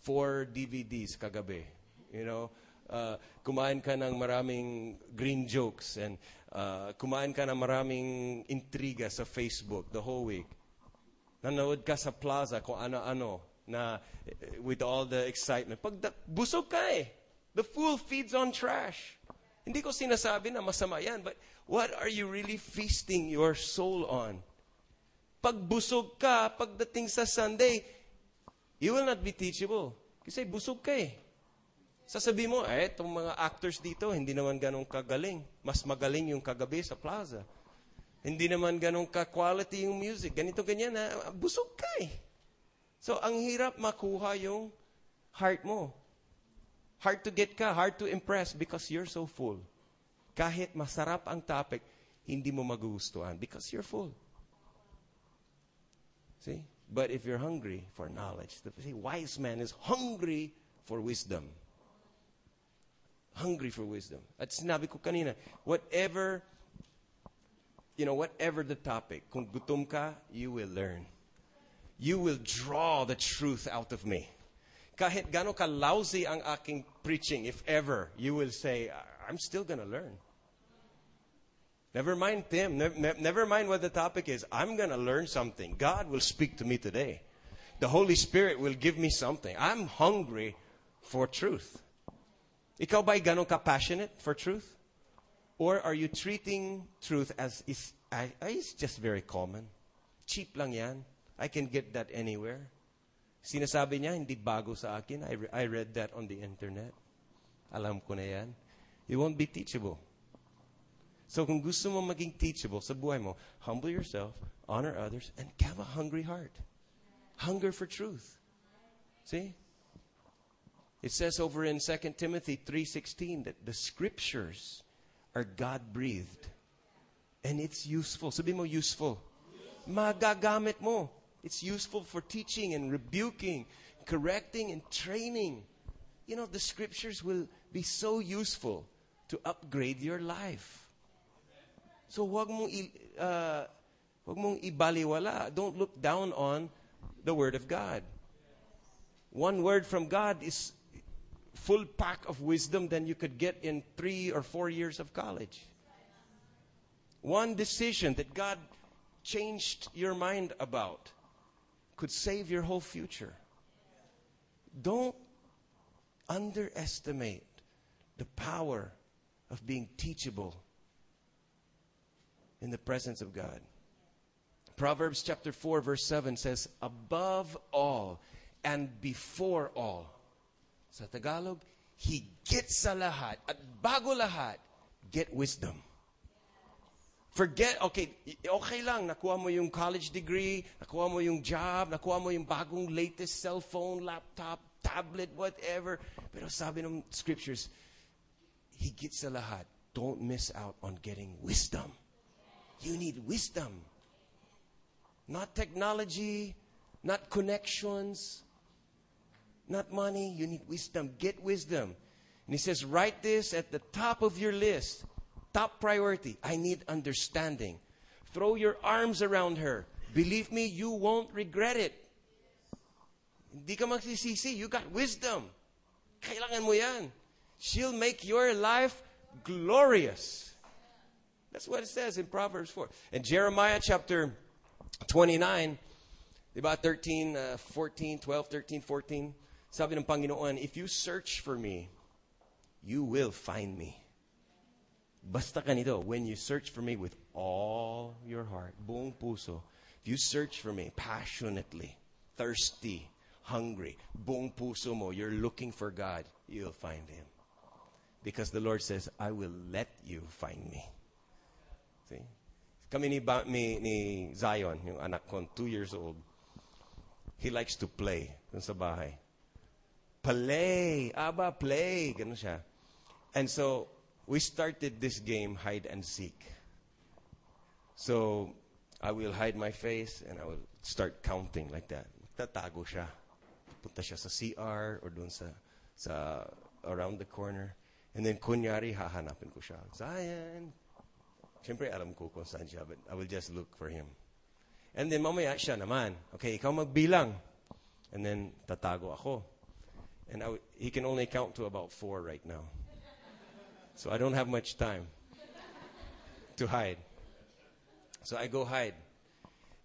four DVDs kagabi, you know, uh, kumain ka ng maraming green jokes and uh, kumain ka ng maraming intriga sa Facebook the whole week. Nanood ka sa plaza kung ano-ano na eh, with all the excitement. Pag da- busog ka eh. The fool feeds on trash. Hindi ko sinasabi na masama yan, but what are you really feasting your soul on? Pag busog ka, pagdating sa Sunday, you will not be teachable. Kasi busog ka eh. Sasabi mo, eh, itong mga actors dito, hindi naman ganong kagaling. Mas magaling yung kagabi sa plaza. Hindi naman ganong ka-quality yung music. Ganito, ganyan na, busog ka eh. So, ang hirap makuha yung heart mo. Hard to get ka, hard to impress because you're so full. Kahit masarap ang topic, hindi mo magugustuhan because you're full. See? But if you're hungry for knowledge, the see, wise man is hungry for wisdom. Hungry for wisdom. At sinabi ko kanina, whatever, you know, whatever the topic, kung gutom ka, you will learn. You will draw the truth out of me. Kahit gano'n ka lousy ang aking preaching, if ever, you will say, I'm still gonna learn. Never mind Tim. Ne- ne- never mind what the topic is. I'm going to learn something. God will speak to me today. The Holy Spirit will give me something. I'm hungry for truth. Ikaw ba'y ganon ka passionate for truth? Or are you treating truth as is, it's just very common? Cheap lang yan. I can get that anywhere. Sinasabi niya, hindi bago sa akin. I, re- I read that on the internet. Alam ko na yan. You won't be teachable. So kung gusto mo maging teachable sa buhay mo, humble yourself, honor others, and have a hungry heart. Hunger for truth. See? It says over in 2 Timothy 3.16 that the scriptures are God-breathed. And it's useful. Sabi mo, useful. Magagamit mo. It's useful for teaching and rebuking, correcting and training. You know, the scriptures will be so useful to upgrade your life. So wag mong uh, wag mong ibaliwala. Don't look down on the word of God. One word from God is full pack of wisdom than you could get in 3 or 4 years of college. One decision that God changed your mind about could save your whole future. Don't underestimate the power of being teachable in the presence of God. Proverbs chapter 4 verse 7 says, above all and before all. Sa Tagalog, higit sa lahat at bago lahat, get wisdom. Forget, okay, okay lang, nakuha mo yung college degree, nakuha mo yung job, nakuha mo yung bagong latest cellphone, laptop, tablet, whatever. Pero sabi ng scriptures, higit sa lahat, don't miss out on getting wisdom. You need wisdom. Not technology, not connections, not money. You need wisdom. Get wisdom. And he says, write this at the top of your list. Top priority. I need understanding. Throw your arms around her. Believe me, you won't regret it. Hindi ka magsisisi. You got wisdom. Kailangan mo yan. She'll make your life glorious. That's what it says in Proverbs 4. And Jeremiah chapter 29, about 13, uh, 14, 12, 13, 14, sabi ng Panginoon, if you search for me, you will find me. Basta kanito, when you search for me with all your heart, buong puso, if you search for me passionately, thirsty, hungry, buong puso mo, you're looking for God, you'll find Him. Because the Lord says, I will let you find me. See? Kami ni, ba, ni, ni Zion, yung anak ko, two years old, he likes to play dun sa bahay. Play! Aba, play! Ganun siya. And so, we started this game, hide and seek. So, I will hide my face and I will start counting like that. Tatago siya. Punta siya sa CR or doon sa, sa around the corner. And then, kunyari, hahanapin ko siya. Zion! Siyempre, alam ko kung saan siya, but I will just look for him. And then, mamaya siya naman. Okay, ikaw magbilang. And then, tatago ako. And I he can only count to about four right now. So I don't have much time to hide. So I go hide.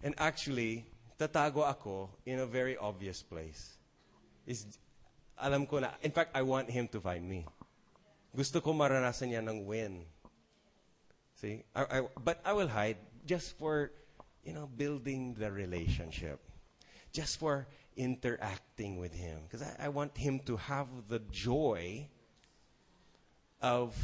And actually, tatago ako in a very obvious place. Is alam ko na, in fact, I want him to find me. Gusto ko maranasan niya ng win. See? I, I, but I will hide just for, you know, building the relationship. Just for interacting with him. Because I, I want him to have the joy of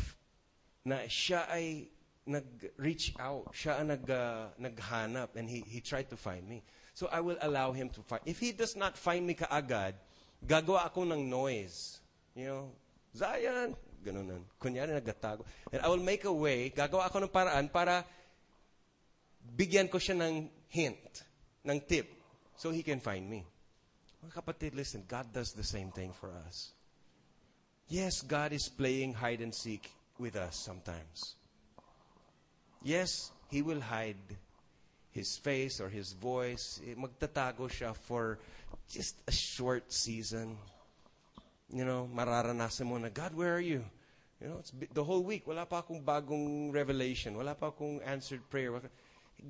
na siya ay nag-reach out. Siya ang nag, uh, naghanap and he, he tried to find me. So I will allow him to find. If he does not find me kaagad, gagawa ako ng noise. You know, Zion, ganun nun. Kunyari nagatago. And I will make a way, gagawa ako ng paraan para bigyan ko siya ng hint, ng tip, so he can find me. Mga kapatid, listen, God does the same thing for us. Yes, God is playing hide and seek with us sometimes. Yes, He will hide His face or His voice. Eh, Magtatago siya for just a short season. You know, mararanasan mo na, God, where are you? You know, it's the whole week. Wala pa akong bagong revelation. Wala pa akong answered prayer.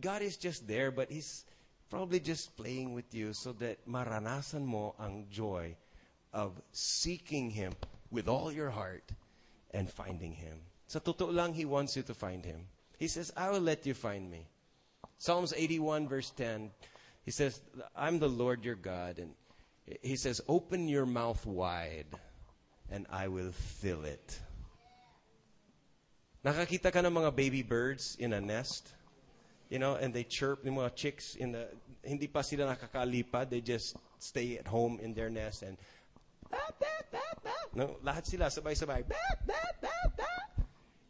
God is just there, but He's probably just playing with you so that maranasan mo ang joy of seeking Him with all your heart and finding Him. Sa totoo lang, He wants you to find Him. He says, I will let you find me. Psalms 81 verse 10, He says, I'm the Lord your God. And He says, open your mouth wide and I will fill it. Nakakita ka ng mga baby birds in a nest? You know, and they chirp, yung mga chicks in the, hindi pa sila nakakalipad, they just stay at home in their nest and. No, lahat sila sabay-sabay.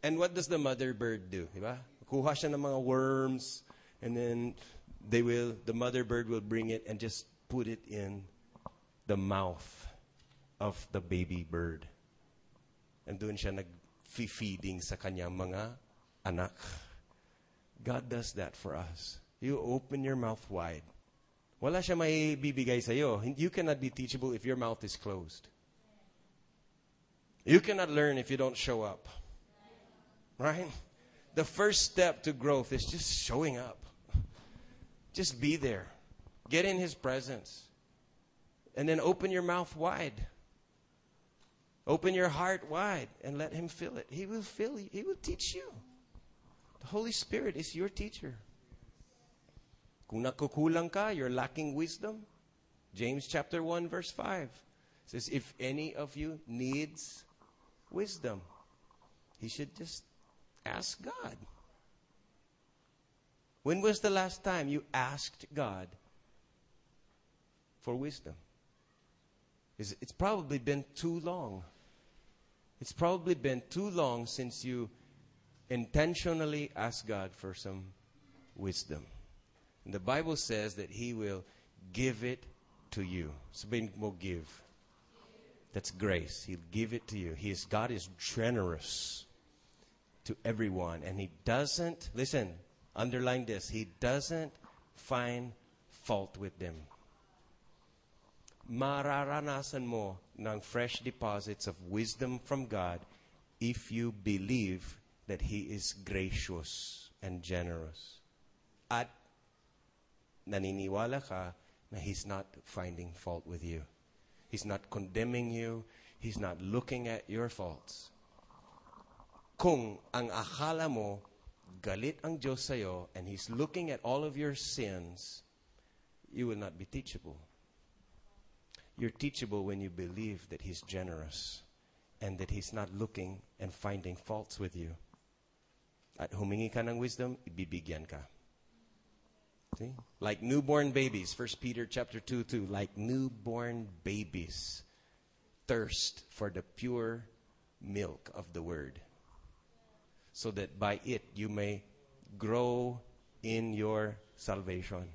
And what does the mother bird do? Diba? Kuha siya ng mga worms and then they will, the mother bird will bring it and just put it in the mouth of the baby bird. And doon siya nag-feeding sa kanyang mga anak. God does that for us. You open your mouth wide. Wala siya may bibigay sa'yo. You cannot be teachable if your mouth is closed. You cannot learn if you don't show up. Right? The first step to growth is just showing up. Just be there. Get in His presence. And then open your mouth wide. Open your heart wide and let Him fill it. He will fill you, He will teach you. The Holy Spirit is your teacher. Kung ka, you're lacking wisdom. James chapter 1 verse 5 says, if any of you needs wisdom, he should just ask God. When was the last time you asked God for wisdom? it's probably been too long. It's probably been too long since you intentionally asked God for some wisdom. And the Bible says that He will give it to you. Sabihin mo give. That's grace. He'll give it to you. He is, God is generous to everyone. And He doesn't, listen, underline this, He doesn't find fault with them. Mararanasan mo ng fresh deposits of wisdom from God if you believe that He is gracious and generous. At naniniwala ka na He's not finding fault with you. He's not condemning you. He's not looking at your faults. Kung ang akala mo, galit ang Diyos sa'yo, and He's looking at all of your sins, you will not be teachable. You're teachable when you believe that He's generous and that He's not looking and finding faults with you. At humingi ka ng wisdom, ibibigyan ka. See? Like newborn babies, 1 Peter chapter 2, 2, like newborn babies thirst for the pure milk of the word so that by it you may grow in your salvation.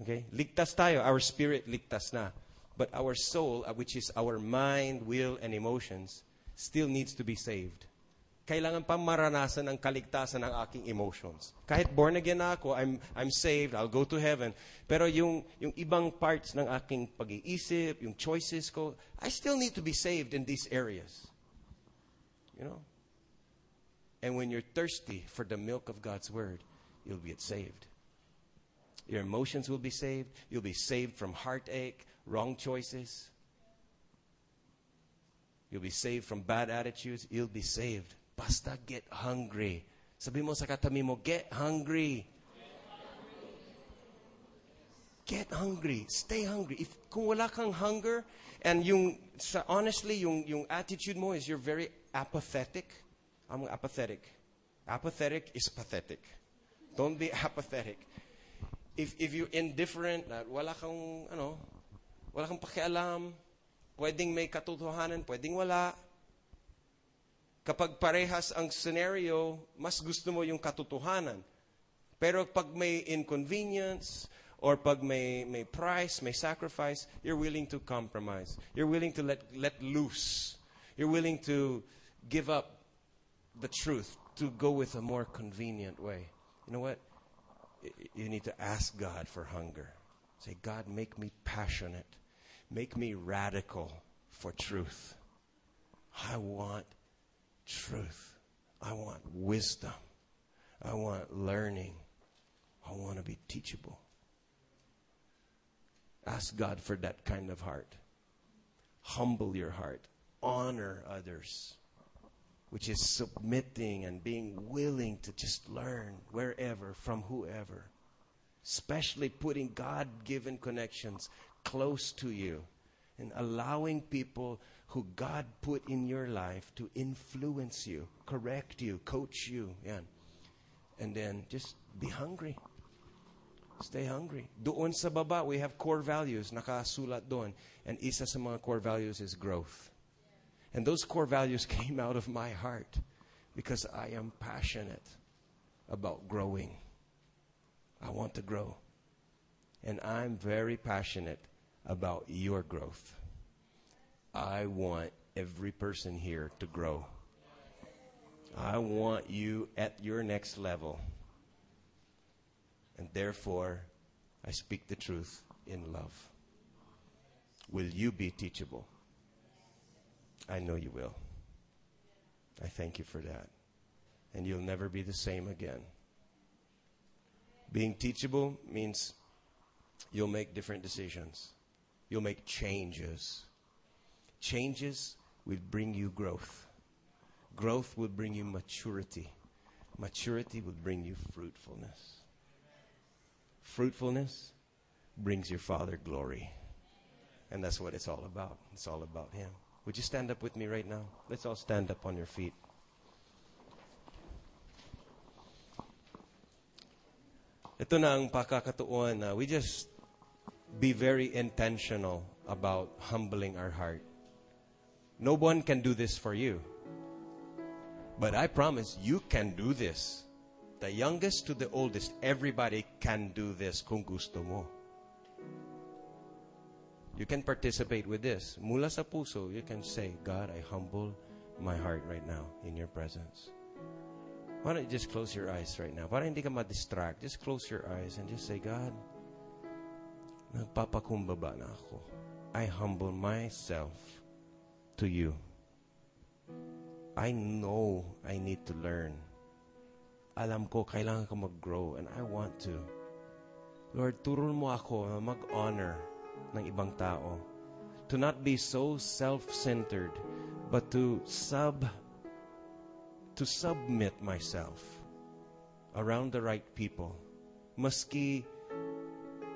Okay? Ligtas tayo. Our spirit ligtas na. But our soul, uh, which is our mind, will, and emotions, still needs to be saved. Kailangan pa maranasan ang kaligtasan ng aking emotions. Kahit born again ako, I'm, I'm saved, I'll go to heaven. Pero yung, yung ibang parts ng aking pag-iisip, yung choices ko, I still need to be saved in these areas. You know? And when you're thirsty for the milk of God's word, you'll get saved. Your emotions will be saved. You'll be saved from heartache, wrong choices. You'll be saved from bad attitudes. You'll be saved. Basta get hungry. Sabi mo sa katabi mo, get hungry. Get hungry. Stay hungry. If kung wala kang hunger and yung sa, honestly yung yung attitude mo is you're very apathetic. I'm apathetic. Apathetic is pathetic. Don't be apathetic. If if you're indifferent, wala kang ano, wala kang pakialam, pwedeng may katotohanan, pwedeng wala. Kapag parehas ang scenario, mas gusto mo yung katotohanan. Pero pag may inconvenience, or pag may, may price, may sacrifice, you're willing to compromise. You're willing to let, let loose. You're willing to give up the truth to go with a more convenient way. You know what? You need to ask God for hunger. Say, God, make me passionate. Make me radical for truth. I want truth. I want wisdom. I want learning. I want to be teachable. Ask God for that kind of heart. Humble your heart. Honor others, which is submitting and being willing to just learn wherever, from whoever. Especially putting God given connections close to you and allowing people who God put in your life to influence you, correct you, coach you. Yan. And then just be hungry. Stay hungry. Doon sa baba, we have core values. Nakasulat doon. And isa sa mga core values is growth. And those core values came out of my heart because I am passionate about growing. I want to grow. And I'm very passionate about your growth. I want every person here to grow. I want you at your next level. And therefore, I speak the truth in love. Will you be teachable? I know you will. I thank you for that. And you'll never be the same again. Being teachable means you'll make different decisions, you'll make changes. Changes will bring you growth, growth will bring you maturity, maturity will bring you fruitfulness. Fruitfulness brings your Father glory. And that's what it's all about. It's all about Him. Would you stand up with me right now? Let's all stand up on your feet. Ito na ang pakakatuon na we just be very intentional about humbling our heart. No one can do this for you. But I promise you can do this. The youngest to the oldest, everybody can do this kung gusto mo. You can participate with this. Mula sa puso, you can say, God, I humble my heart right now in your presence. Why don't you just close your eyes right now? Para hindi ka ma-distract. Just close your eyes and just say, God, nagpapakumbaba na ako. I humble myself to you. I know I need to learn. Alam ko, kailangan ko mag-grow and I want to. Lord, turun mo ako na mag-honor ng ibang tao. To not be so self-centered, but to sub to submit myself around the right people. Maski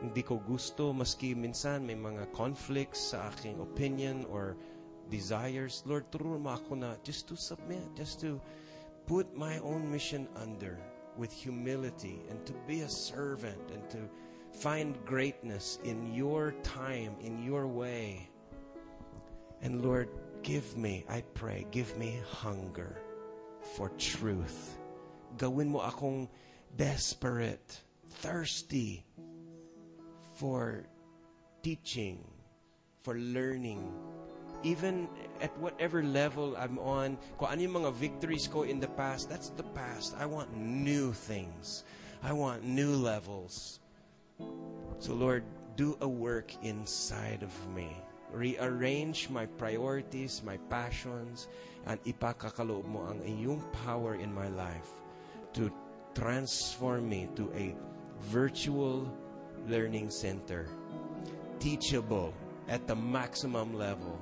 hindi ko gusto, maski minsan may mga conflicts sa aking opinion or desires, Lord, turuan ako na just to submit, just to put my own mission under with humility and to be a servant and to find greatness in your time, in your way. And Lord, give me, I pray, give me hunger for truth. Gawin mo akong desperate, thirsty for teaching, for learning, even at whatever level I'm on, kung ano yung mga victories ko in the past, that's the past. I want new things. I want new levels. So Lord, do a work inside of me. Rearrange my priorities, my passions, and ipakakaloob mo ang iyong power in my life to transform me to a virtual learning center. Teachable at the maximum level.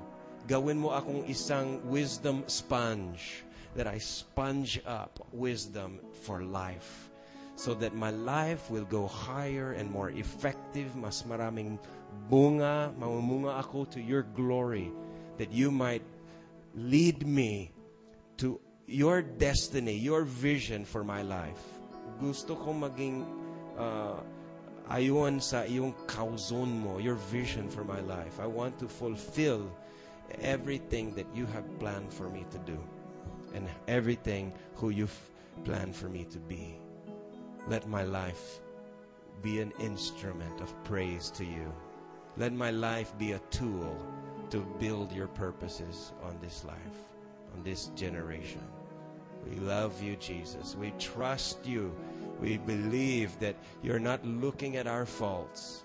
Gawin mo akong isang wisdom sponge that I sponge up wisdom for life so that my life will go higher and more effective, mas maraming bunga, mamumunga ako to your glory, that you might lead me to your destiny, your vision for my life. Gusto kong maging uh, ayon sa iyong kauzon mo, your vision for my life. I want to fulfill everything that you have planned for me to do and everything who you've planned for me to be. Let my life be an instrument of praise to you. Let my life be a tool to build your purposes on this life, on this generation. We love you, Jesus. We trust you. We believe that you're not looking at our faults,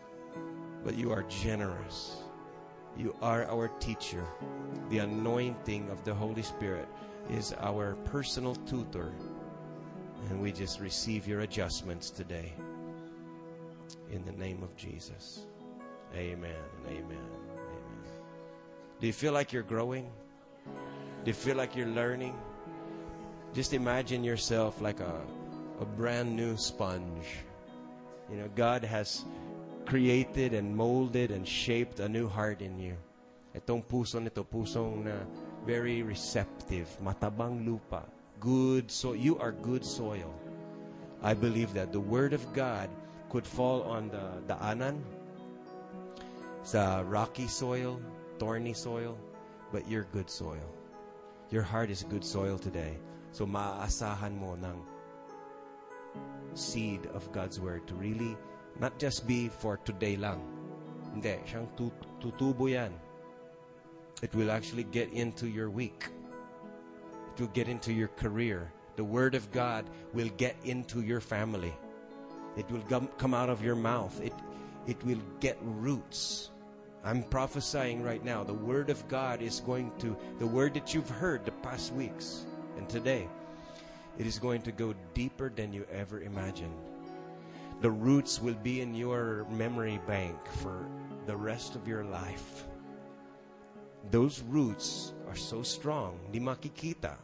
but you are generous. You are our teacher. The anointing of the Holy Spirit is our personal tutor. And we just receive your adjustments today. In the name of Jesus. Amen amen. Amen. Do you feel like you're growing? Do you feel like you're learning? Just imagine yourself like a, a brand new sponge. You know, God has created and molded and shaped a new heart in you. Itong puso nito, pusong na very receptive, matabang lupa, good so you are good soil. I believe that the word of God could fall on the daanan, sa rocky soil, thorny soil, but you're good soil. Your heart is good soil today. So maaasahan mo ng seed of God's word to really not just be for today lang. Hindi, siyang tut- tutubo yan. It will actually get into your week. It will get into your career. The word of God will get into your family. It will come, come out of your mouth. It, it will get roots. I'm prophesying right now. The word of God is going to, the word that you've heard the past weeks and today, it is going to go deeper than you ever imagined. The roots will be in your memory bank for the rest of your life. Those roots are so strong, di makikita,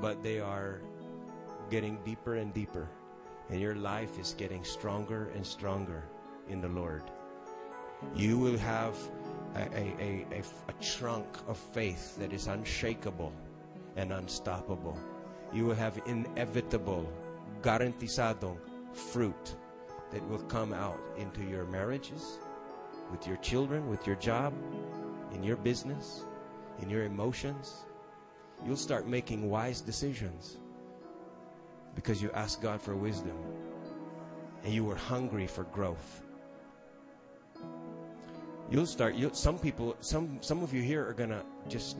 but they are getting deeper and deeper, and your life is getting stronger and stronger in the Lord. You will have a, a, a, a, trunk of faith that is unshakable and unstoppable. You will have inevitable, garantisadong fruit that will come out into your marriages, with your children, with your job, in your business, in your emotions. You'll start making wise decisions because you asked God for wisdom and you were hungry for growth. You'll start. You, some people, some some of you here are gonna just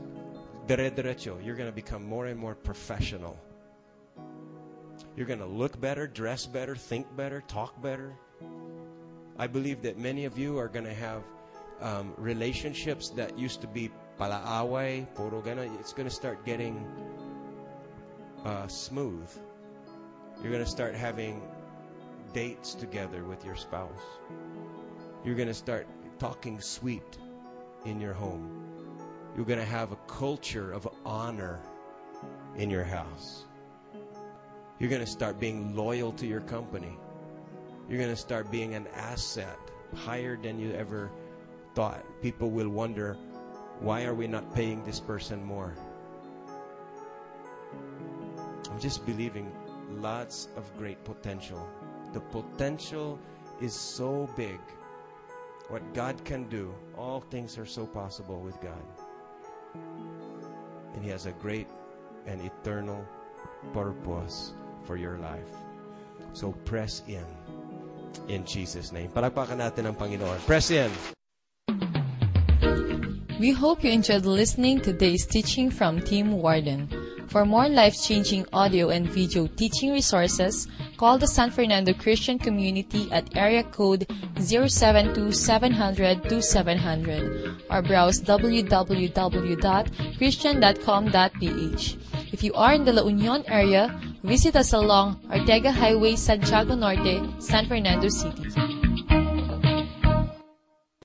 dere derecho. You're gonna become more and more professional. You're gonna look better, dress better, think better, talk better. I believe that many of you are gonna have um, relationships that used to be palaaway, puro gana. It's gonna start getting uh, smooth. You're gonna start having dates together with your spouse. You're going to start talking sweet in your home. You're going to have a culture of honor in your house. You're going to start being loyal to your company. You're going to start being an asset higher than you ever thought. People will wonder, why are we not paying this person more? I'm just believing lots of great potential. The potential is so big. What God can do, all things are so possible with God. And He has a great and eternal purpose for your life. So press in. In Jesus' name. Palagpakan natin ang Panginoon. Press in. We hope you enjoyed listening to today's teaching from Team Warden. For more life-changing audio and video teaching resources, call the San Fernando Christian Community at area code 072-700-2700 or browse www.christian.com.ph. If you are in the La Union area, visit us along Ortega Highway, Santiago Norte, San Fernando City.